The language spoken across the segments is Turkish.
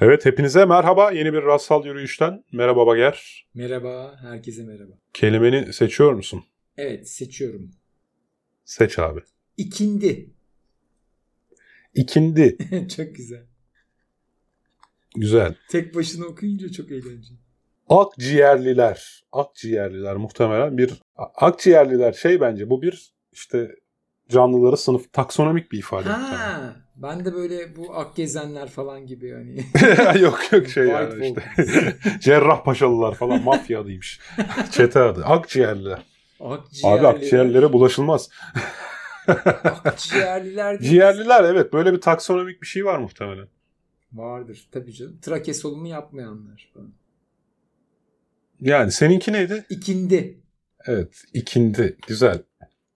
Evet hepinize merhaba. Yeni bir rastsal yürüyüşten. Merhaba Bager. Merhaba, herkese merhaba. Kelimeni seçiyor musun? Evet, seçiyorum. Seç abi. İkindi. İkindi. çok güzel. Güzel. Tek başına okuyunca çok eğlenceli. Akciğerliler. Akciğerliler muhtemelen bir... Akciğerliler şey bence bu bir işte canlıları sınıf taksonomik bir ifade. Ha, ben de böyle bu ak gezenler falan gibi hani. yok yok şey White yani işte. Cerrahpaşalılar falan mafya adıymış. Çete adı. Akciğerliler. Akciğerliler. Abi akciğerlilere bulaşılmaz. Akciğerliler. Ciğerliler evet böyle bir taksonomik bir şey var muhtemelen. Vardır tabii canım. Trake solumu yapmayanlar falan. Yani seninki neydi? İkindi. Evet ikindi güzel.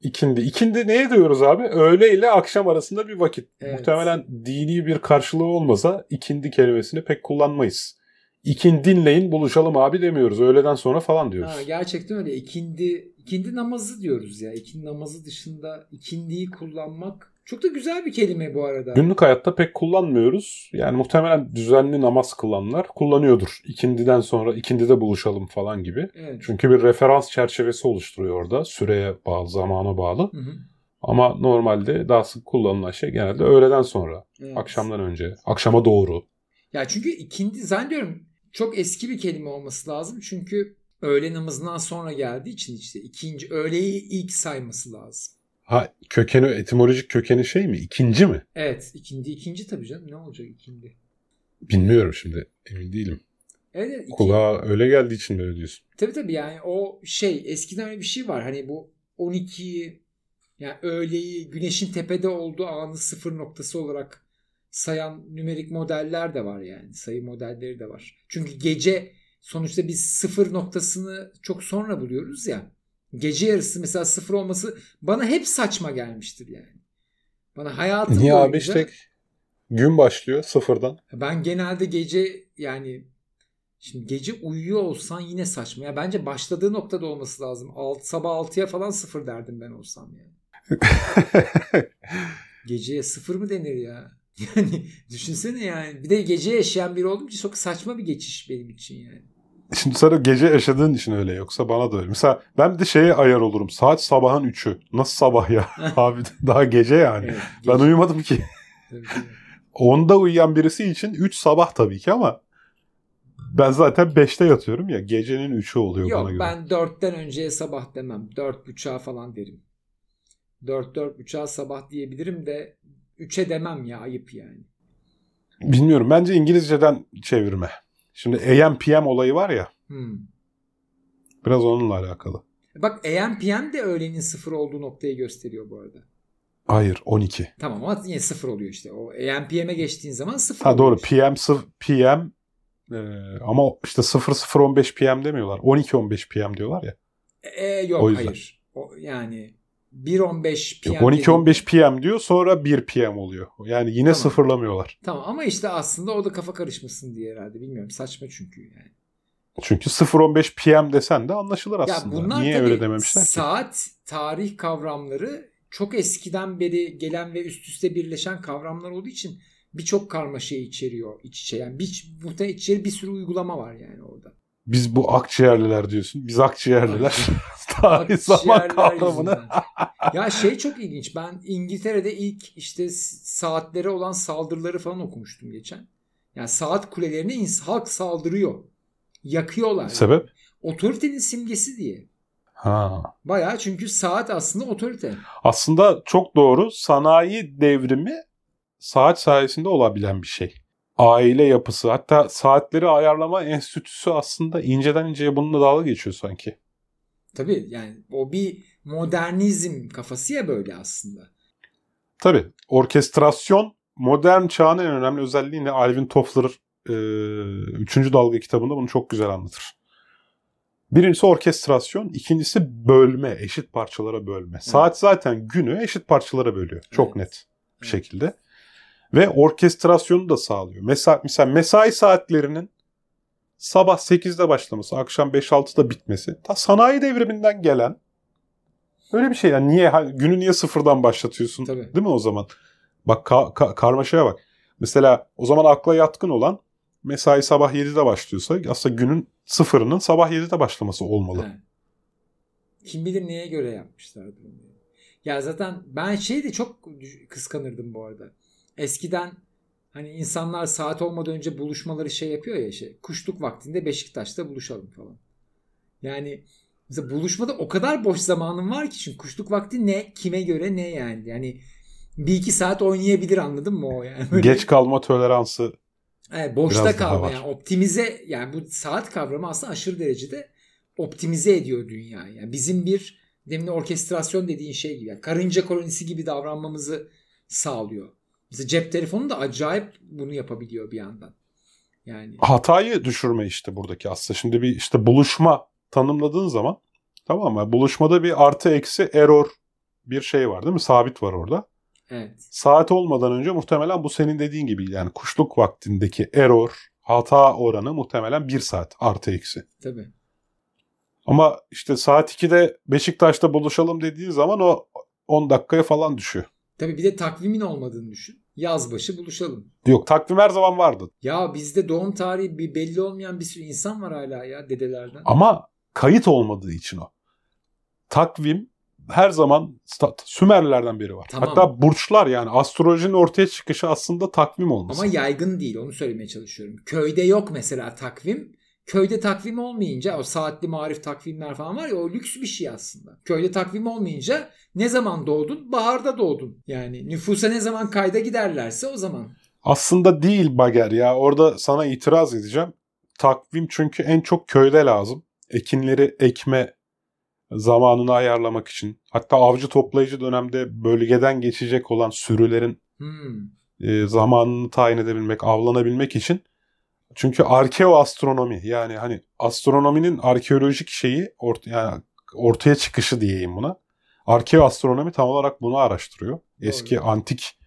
İkindi. İkindi neye diyoruz abi? Öğle ile akşam arasında bir vakit. Evet. Muhtemelen dini bir karşılığı olmasa ikindi kelimesini pek kullanmayız. İkindinleyin buluşalım abi demiyoruz. Öğleden sonra falan diyoruz. Ha, gerçekten öyle. İkindi, ikindi namazı diyoruz ya. İkindi namazı dışında ikindiyi kullanmak çok da güzel bir kelime bu arada. Günlük hayatta pek kullanmıyoruz. Yani muhtemelen düzenli namaz kılanlar kullanıyordur. İkindiden sonra ikindide buluşalım falan gibi. Evet. Çünkü bir referans çerçevesi oluşturuyor orada. Süreye bağlı, zamana bağlı. Hı hı. Ama normalde daha sık kullanılan şey genelde öğleden sonra. Evet. Akşamdan önce. Akşama doğru. Ya çünkü ikindi zannediyorum çok eski bir kelime olması lazım. Çünkü öğle namazından sonra geldiği için işte ikinci öğleyi ilk sayması lazım. Ha kökeni, etimolojik kökeni şey mi? İkinci mi? Evet ikindi ikinci tabii canım ne olacak ikindi. Bilmiyorum şimdi. Emin değilim. Evet, evet iki- Kulağa öyle geldiği için böyle diyorsun. Tabii tabii yani o şey eskiden öyle bir şey var. Hani bu 12'yi yani öğleyi güneşin tepede olduğu anı sıfır noktası olarak sayan nümerik modeller de var yani. Sayı modelleri de var. Çünkü gece sonuçta biz sıfır noktasını çok sonra buluyoruz ya. Gece yarısı mesela sıfır olması bana hep saçma gelmiştir yani. Bana hayatım Niye abi boyunca- işte gün başlıyor sıfırdan. ben genelde gece yani şimdi gece uyuyor olsan yine saçma. Ya bence başladığı noktada olması lazım. Alt, sabah 6'ya falan sıfır derdim ben olsam yani. Geceye sıfır mı denir ya? Yani düşünsene yani. Bir de gece yaşayan biri olduğum için çok saçma bir geçiş benim için yani. Şimdi sana gece yaşadığın için öyle yoksa bana da öyle. Mesela ben bir de şeye ayar olurum. Saat sabahın 3'ü. Nasıl sabah ya? abi daha gece yani. Evet, Ben gece- uyumadım ki. Onda uyuyan birisi için 3 sabah tabii ki ama ben zaten 5'te yatıyorum ya. Gecenin 3'ü oluyor Yok bana göre. ben 4'ten önceye sabah demem. 4.30'a falan derim. 4-4.30'a sabah diyebilirim de 3'e demem ya ayıp yani. Bilmiyorum. Bence İngilizceden çevirme. Şimdi AM PM olayı var ya. Hmm. Biraz onunla alakalı. Bak AM PM de öğlenin sıfır olduğu noktayı gösteriyor bu arada. Hayır 12. Tamam ama yine sıfır oluyor işte. O AM PM'e geçtiğin zaman sıfır Ha doğru işte. PM sıf- PM e, ama işte 0015 PM demiyorlar. 12-15 PM diyorlar ya. E, yok O yüzden. hayır. O, yani 1.15 PM. Yok, 12-15 PM diyor sonra 1 PM oluyor. Yani yine Tamam. sıfırlamıyorlar. Tamam ama işte aslında o da kafa karışmasın diye herhalde. Bilmiyorum saçma çünkü yani. Çünkü 0-15 PM desen de anlaşılır aslında. Ya bunlar Niye öyle dememişler ki? saat, tarih kavramları çok eskiden beri gelen ve üst üste birleşen kavramlar olduğu için birçok karmaşayı içeriyor iç içe. Yani bir, muhtemelen içeri bir sürü uygulama var yani orada. Biz bu akciğerliler diyorsun. Biz akciğerliler. Tarih zaman kavramını. ya şey çok ilginç. Ben İngiltere'de ilk işte saatlere olan saldırıları falan okumuştum geçen. Yani saat kulelerine ins- halk saldırıyor. Yakıyorlar. yani. Sebep? Otoritenin simgesi diye. Ha. Bayağı çünkü saat aslında otorite. Aslında çok doğru. Sanayi devrimi saat sayesinde olabilen bir şey. Aile yapısı hatta saatleri ayarlama enstitüsü aslında inceden inceye bununla dalga geçiyor sanki. Tabii yani o bir modernizm kafası ya böyle aslında. Tabii orkestrasyon modern çağın en önemli özelliği ne? Alvin Toffler 3. dalga kitabında bunu çok güzel anlatır. Birincisi orkestrasyon, ikincisi bölme, eşit parçalara bölme. Saat zaten günü eşit parçalara bölüyor. Çok Evet. net bir Evet. şekilde. Ve orkestrasyonu da sağlıyor. Mesela, mesela mesai saatlerinin sabah 8'de başlaması, akşam 5-6'da bitmesi. Ta sanayi devriminden gelen öyle bir şey. Yani niye günü niye sıfırdan başlatıyorsun? Tabii. Değil mi o zaman? Bak ka- ka- karmaşaya bak. Mesela o zaman akla yatkın olan mesai sabah 7'de başlıyorsa aslında günün sıfırının sabah 7'de başlaması olmalı. Evet. Kim bilir neye göre yapmışlardır onu. Ya zaten ben şeyi de çok kıskanırdım bu arada. Eskiden hani insanlar saat olmadan önce buluşmaları şey yapıyor ya şey. Kuşluk vaktinde Beşiktaş'ta buluşalım falan. Yani mesela buluşmada o kadar boş zamanım var ki çünkü kuşluk vakti ne kime göre ne yani. Yani bir iki saat oynayabilir anladın mı o yani. Böyle... Geç kalma toleransı Evet, boşta kalma yani optimize yani bu saat kavramı aslında aşırı derecede optimize ediyor dünyayı. Yani bizim bir demin orkestrasyon dediğin şey gibi yani karınca kolonisi gibi davranmamızı sağlıyor. Mesela cep telefonu da acayip bunu yapabiliyor bir yandan. Yani hatayı düşürme işte buradaki aslında. Şimdi bir işte buluşma tanımladığın zaman tamam mı? Buluşmada bir artı eksi error bir şey var değil mi? Sabit var orada. Evet. Saat olmadan önce muhtemelen bu senin dediğin gibi yani kuşluk vaktindeki error, hata oranı muhtemelen bir saat artı eksi. Tabii. Ama işte saat 2'de Beşiktaş'ta buluşalım dediğin zaman o 10 dakikaya falan düşüyor. Tabii bir de takvimin olmadığını düşün. Yaz başı buluşalım. Yok takvim her zaman vardı. Ya bizde doğum tarihi bir belli olmayan bir sürü insan var hala ya dedelerden. Ama kayıt olmadığı için o. Takvim her zaman Sümerlilerden biri var. Tamam. Hatta burçlar yani astrolojinin ortaya çıkışı aslında takvim olması. Ama yaygın değil onu söylemeye çalışıyorum. Köyde yok mesela takvim. Köyde takvim olmayınca o saatli marif takvimler falan var ya o lüks bir şey aslında. Köyde takvim olmayınca ne zaman doğdun? Baharda doğdun. Yani nüfusa ne zaman kayda giderlerse o zaman. Aslında değil Bager ya orada sana itiraz edeceğim. Takvim çünkü en çok köyde lazım. Ekinleri ekme zamanını ayarlamak için. Hatta avcı toplayıcı dönemde bölgeden geçecek olan sürülerin hmm. e, zamanını tayin edebilmek, avlanabilmek için çünkü arkeoastronomi yani hani astronominin arkeolojik şeyi orta, yani ortaya çıkışı diyeyim buna. Arkeoastronomi tam olarak bunu araştırıyor. Doğru. Eski antik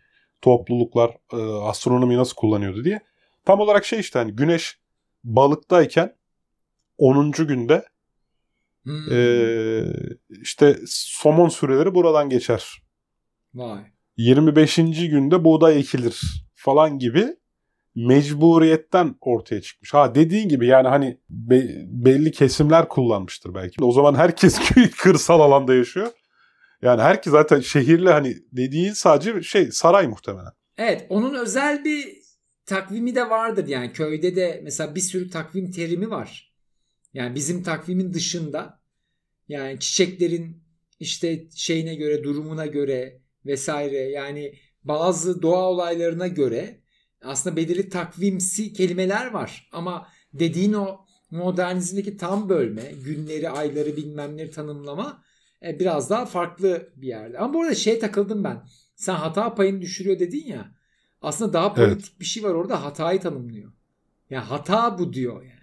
topluluklar e, astronomi nasıl kullanıyordu diye. Tam olarak şey işte hani güneş balıktayken 10. günde hmm. e, işte somon süreleri buradan geçer. Vay. 25. günde buğday ekilir falan gibi mecburiyetten ortaya çıkmış. Ha dediğin gibi yani hani be, belli kesimler kullanmıştır belki. O zaman herkes kırsal alanda yaşıyor. Yani herkes zaten şehirli hani dediğin sadece şey saray muhtemelen. Evet onun özel bir takvimi de vardır yani köyde de mesela bir sürü takvim terimi var. Yani bizim takvimin dışında yani çiçeklerin işte şeyine göre durumuna göre vesaire yani bazı doğa olaylarına göre aslında belirli takvimsi kelimeler var ama dediğin o modernizmdeki tam bölme, günleri, ayları bilmemleri tanımlama e, biraz daha farklı bir yerde. Ama bu arada şey takıldım ben. Sen hata payını düşürüyor dedin ya. Aslında daha politik evet. bir şey var orada hatayı tanımlıyor. Ya yani hata bu diyor yani.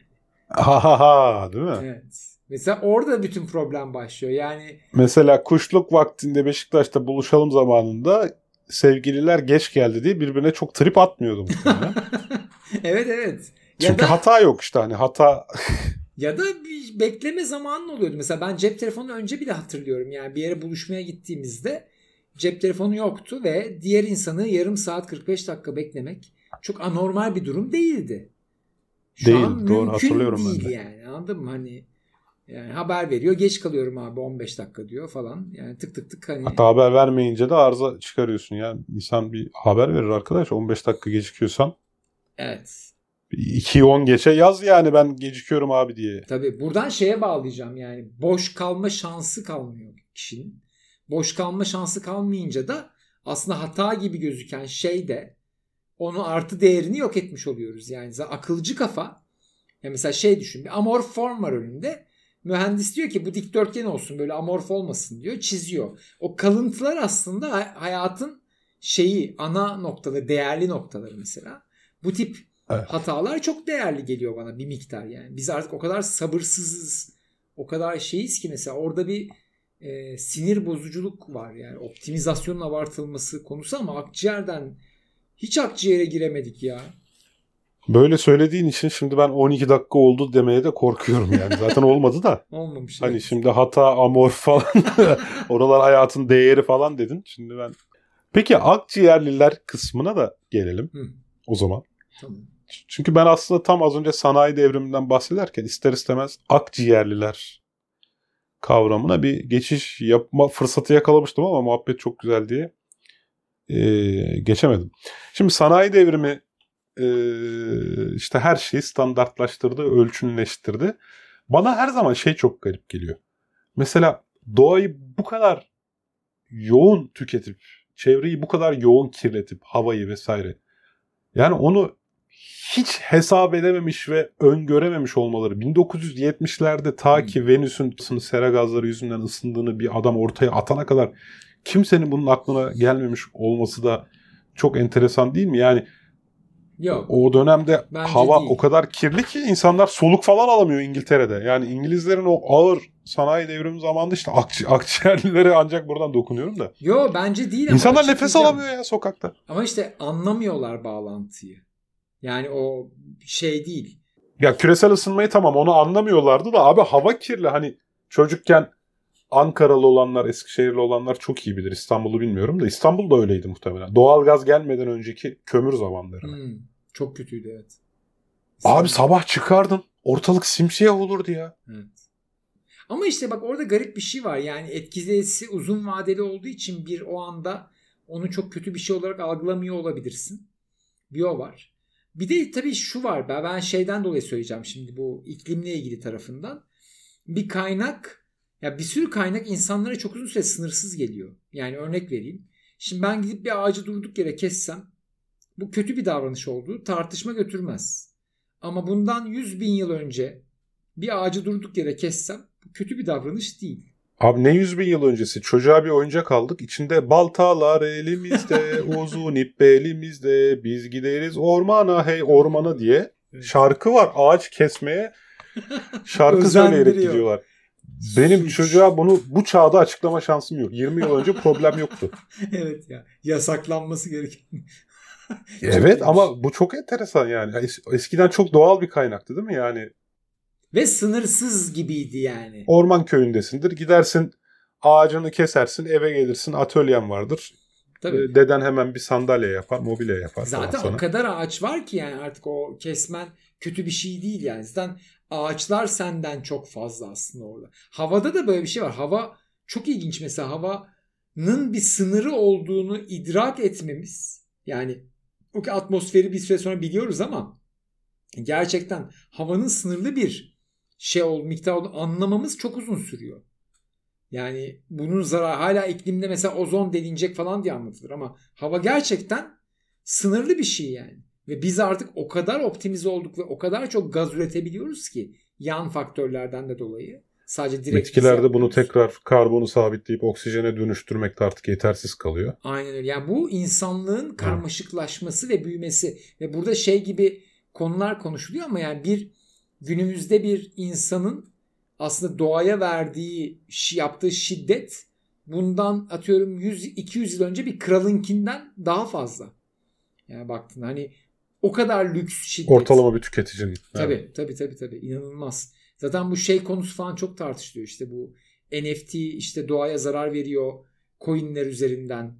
Ha ha ha değil mi? Evet. Mesela orada bütün problem başlıyor. Yani mesela kuşluk vaktinde Beşiktaş'ta buluşalım zamanında sevgililer geç geldi diye birbirine çok trip atmıyordu muhtemelen. evet evet. Çünkü da, hata yok işte hani hata. ya da bir bekleme zamanı oluyordu. Mesela ben cep telefonu önce bile hatırlıyorum. Yani bir yere buluşmaya gittiğimizde cep telefonu yoktu ve diğer insanı yarım saat 45 dakika beklemek çok anormal bir durum değildi. Şu değil, an doğru hatırlıyorum değil ben de. yani anladın mı? Hani yani haber veriyor. Geç kalıyorum abi 15 dakika diyor falan. Yani tık tık tık hani. Hatta haber vermeyince de arıza çıkarıyorsun ya. İnsan bir haber verir arkadaş 15 dakika gecikiyorsan. Evet. 2-10 geçe yaz yani ben gecikiyorum abi diye. Tabii buradan şeye bağlayacağım yani boş kalma şansı kalmıyor kişinin. Boş kalma şansı kalmayınca da aslında hata gibi gözüken şey de onun artı değerini yok etmiş oluyoruz. Yani akılcı kafa ya mesela şey düşün bir amorf form var önünde Mühendis diyor ki bu dikdörtgen olsun böyle amorf olmasın diyor çiziyor. O kalıntılar aslında hayatın şeyi ana noktaları değerli noktaları mesela. Bu tip evet. hatalar çok değerli geliyor bana bir miktar yani. Biz artık o kadar sabırsızız o kadar şeyiz ki mesela orada bir e, sinir bozuculuk var yani optimizasyonun abartılması konusu ama akciğerden hiç akciğere giremedik ya. Böyle söylediğin için şimdi ben 12 dakika oldu demeye de korkuyorum yani. Zaten olmadı da. Olmamış. Hani evet. şimdi hata, amor falan oralar hayatın değeri falan dedin. Şimdi ben Peki akciğerliler kısmına da gelelim. Hı. O zaman. Tamam. Çünkü ben aslında tam az önce sanayi devriminden bahsederken ister istemez akciğerliler kavramına bir geçiş yapma fırsatı yakalamıştım ama muhabbet çok güzel diye ee, geçemedim. Şimdi sanayi devrimi işte her şeyi standartlaştırdı, ölçünleştirdi. Bana her zaman şey çok garip geliyor. Mesela doğayı bu kadar yoğun tüketip, çevreyi bu kadar yoğun kirletip, havayı vesaire. Yani onu hiç hesap edememiş ve öngörememiş olmaları. 1970'lerde ta ki Venüs'ün sera gazları yüzünden ısındığını bir adam ortaya atana kadar kimsenin bunun aklına gelmemiş olması da çok enteresan değil mi? Yani Yok. O dönemde Bence hava değil. o kadar kirli ki insanlar soluk falan alamıyor İngiltere'de. Yani İngilizlerin o ağır sanayi devrimi zamanında işte akci akciğerlilere ancak buradan dokunuyorum da. Yo bence değil ama. İnsanlar nefes açıklayacağım. alamıyor ya sokakta. Ama işte anlamıyorlar bağlantıyı. Yani o şey değil. Ya küresel ısınmayı tamam onu anlamıyorlardı da abi hava kirli. Hani çocukken Ankaralı olanlar, Eskişehirli olanlar çok iyi bilir. İstanbul'u bilmiyorum da İstanbul da öyleydi muhtemelen. Doğalgaz gelmeden önceki kömür zamanları. Hmm, çok kötüydü evet. Abi sabah çıkardın. Ortalık simsiyah olurdu ya. Evet. Ama işte bak orada garip bir şey var. Yani etkisi uzun vadeli olduğu için bir o anda onu çok kötü bir şey olarak algılamıyor olabilirsin. Bir o var. Bir de tabii şu var. Ben, ben şeyden dolayı söyleyeceğim şimdi bu iklimle ilgili tarafından. Bir kaynak ya bir sürü kaynak insanlara çok uzun süre sınırsız geliyor. Yani örnek vereyim. Şimdi ben gidip bir ağacı durduk yere kessem bu kötü bir davranış olduğu tartışma götürmez. Ama bundan 100 bin yıl önce bir ağacı durduk yere kessem bu kötü bir davranış değil. Abi ne yüz bin yıl öncesi çocuğa bir oyuncak aldık. İçinde baltalar elimizde, uzun ip belimizde, biz gideriz ormana hey ormana diye şarkı var. Ağaç kesmeye şarkı söyleyerek gidiyorlar. Benim Suç. çocuğa bunu bu çağda açıklama şansım yok. 20 yıl önce problem yoktu. evet ya yasaklanması gereken. evet ama bu çok enteresan yani. Es- Eskiden çok doğal bir kaynaktı değil mi? Yani Ve sınırsız gibiydi yani. orman köyündesindir. Gidersin ağacını kesersin eve gelirsin atölyen vardır. Tabii. Ee, Deden hemen bir sandalye yapar, mobilya yapar Zaten sana. o kadar ağaç var ki yani artık o kesmen kötü bir şey değil yani. Zaten ağaçlar senden çok fazla aslında orada. Havada da böyle bir şey var. Hava çok ilginç mesela havanın bir sınırı olduğunu idrak etmemiz. Yani o ki atmosferi bir süre sonra biliyoruz ama gerçekten havanın sınırlı bir şey ol miktar olduğunu anlamamız çok uzun sürüyor. Yani bunun zarar hala iklimde mesela ozon delinecek falan diye anlatılır ama hava gerçekten sınırlı bir şey yani. Ve biz artık o kadar optimize olduk ve o kadar çok gaz üretebiliyoruz ki yan faktörlerden de dolayı. Sadece direkt Bitkilerde bunu tekrar karbonu sabitleyip oksijene dönüştürmek de artık yetersiz kalıyor. Aynen öyle. Yani bu insanlığın karmaşıklaşması ve büyümesi ve burada şey gibi konular konuşuluyor ama yani bir günümüzde bir insanın aslında doğaya verdiği yaptığı şiddet bundan atıyorum 100 200 yıl önce bir kralınkinden daha fazla. Yani baktın hani o kadar lüks şiddet. Ortalama bir tüketicinin. Tabii Evet. tabii tabii tabii inanılmaz. Zaten bu şey konusu falan çok tartışılıyor işte bu NFT işte doğaya zarar veriyor coinler üzerinden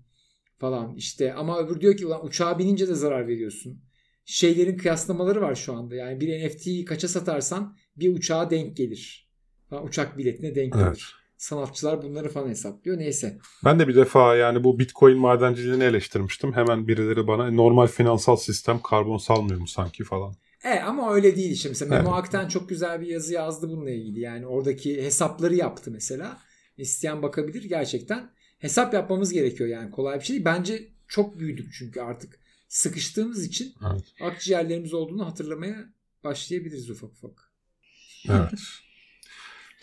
falan işte ama öbür diyor ki ulan uçağa binince de zarar veriyorsun. Şeylerin kıyaslamaları var şu anda. Yani bir NFT'yi kaça satarsan bir uçağa denk gelir. Ha, uçak biletine denk gelir. Evet. Sanatçılar bunları falan hesaplıyor. Neyse. Ben de bir defa yani bu bitcoin madenciliğini eleştirmiştim. Hemen birileri bana normal finansal sistem karbon salmıyor mu sanki falan. E ama öyle değil işte. Mesela Memo. Akten çok güzel bir yazı yazdı bununla ilgili. Yani oradaki hesapları yaptı mesela. İsteyen bakabilir. Gerçekten hesap yapmamız gerekiyor yani. Kolay bir şey değil. Bence çok büyüdük çünkü artık sıkıştığımız için Evet. akciğerlerimiz olduğunu hatırlamaya başlayabiliriz ufak ufak. Evet.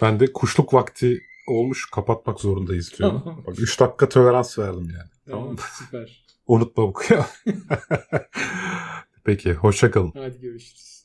ben de kuşluk vakti olmuş kapatmak zorundayız diyorum. Tamam. Bak 3 dakika tolerans verdim yani. Tamam Tamam süper. Unutma bu ya. Peki hoşça kalın. Hadi görüşürüz.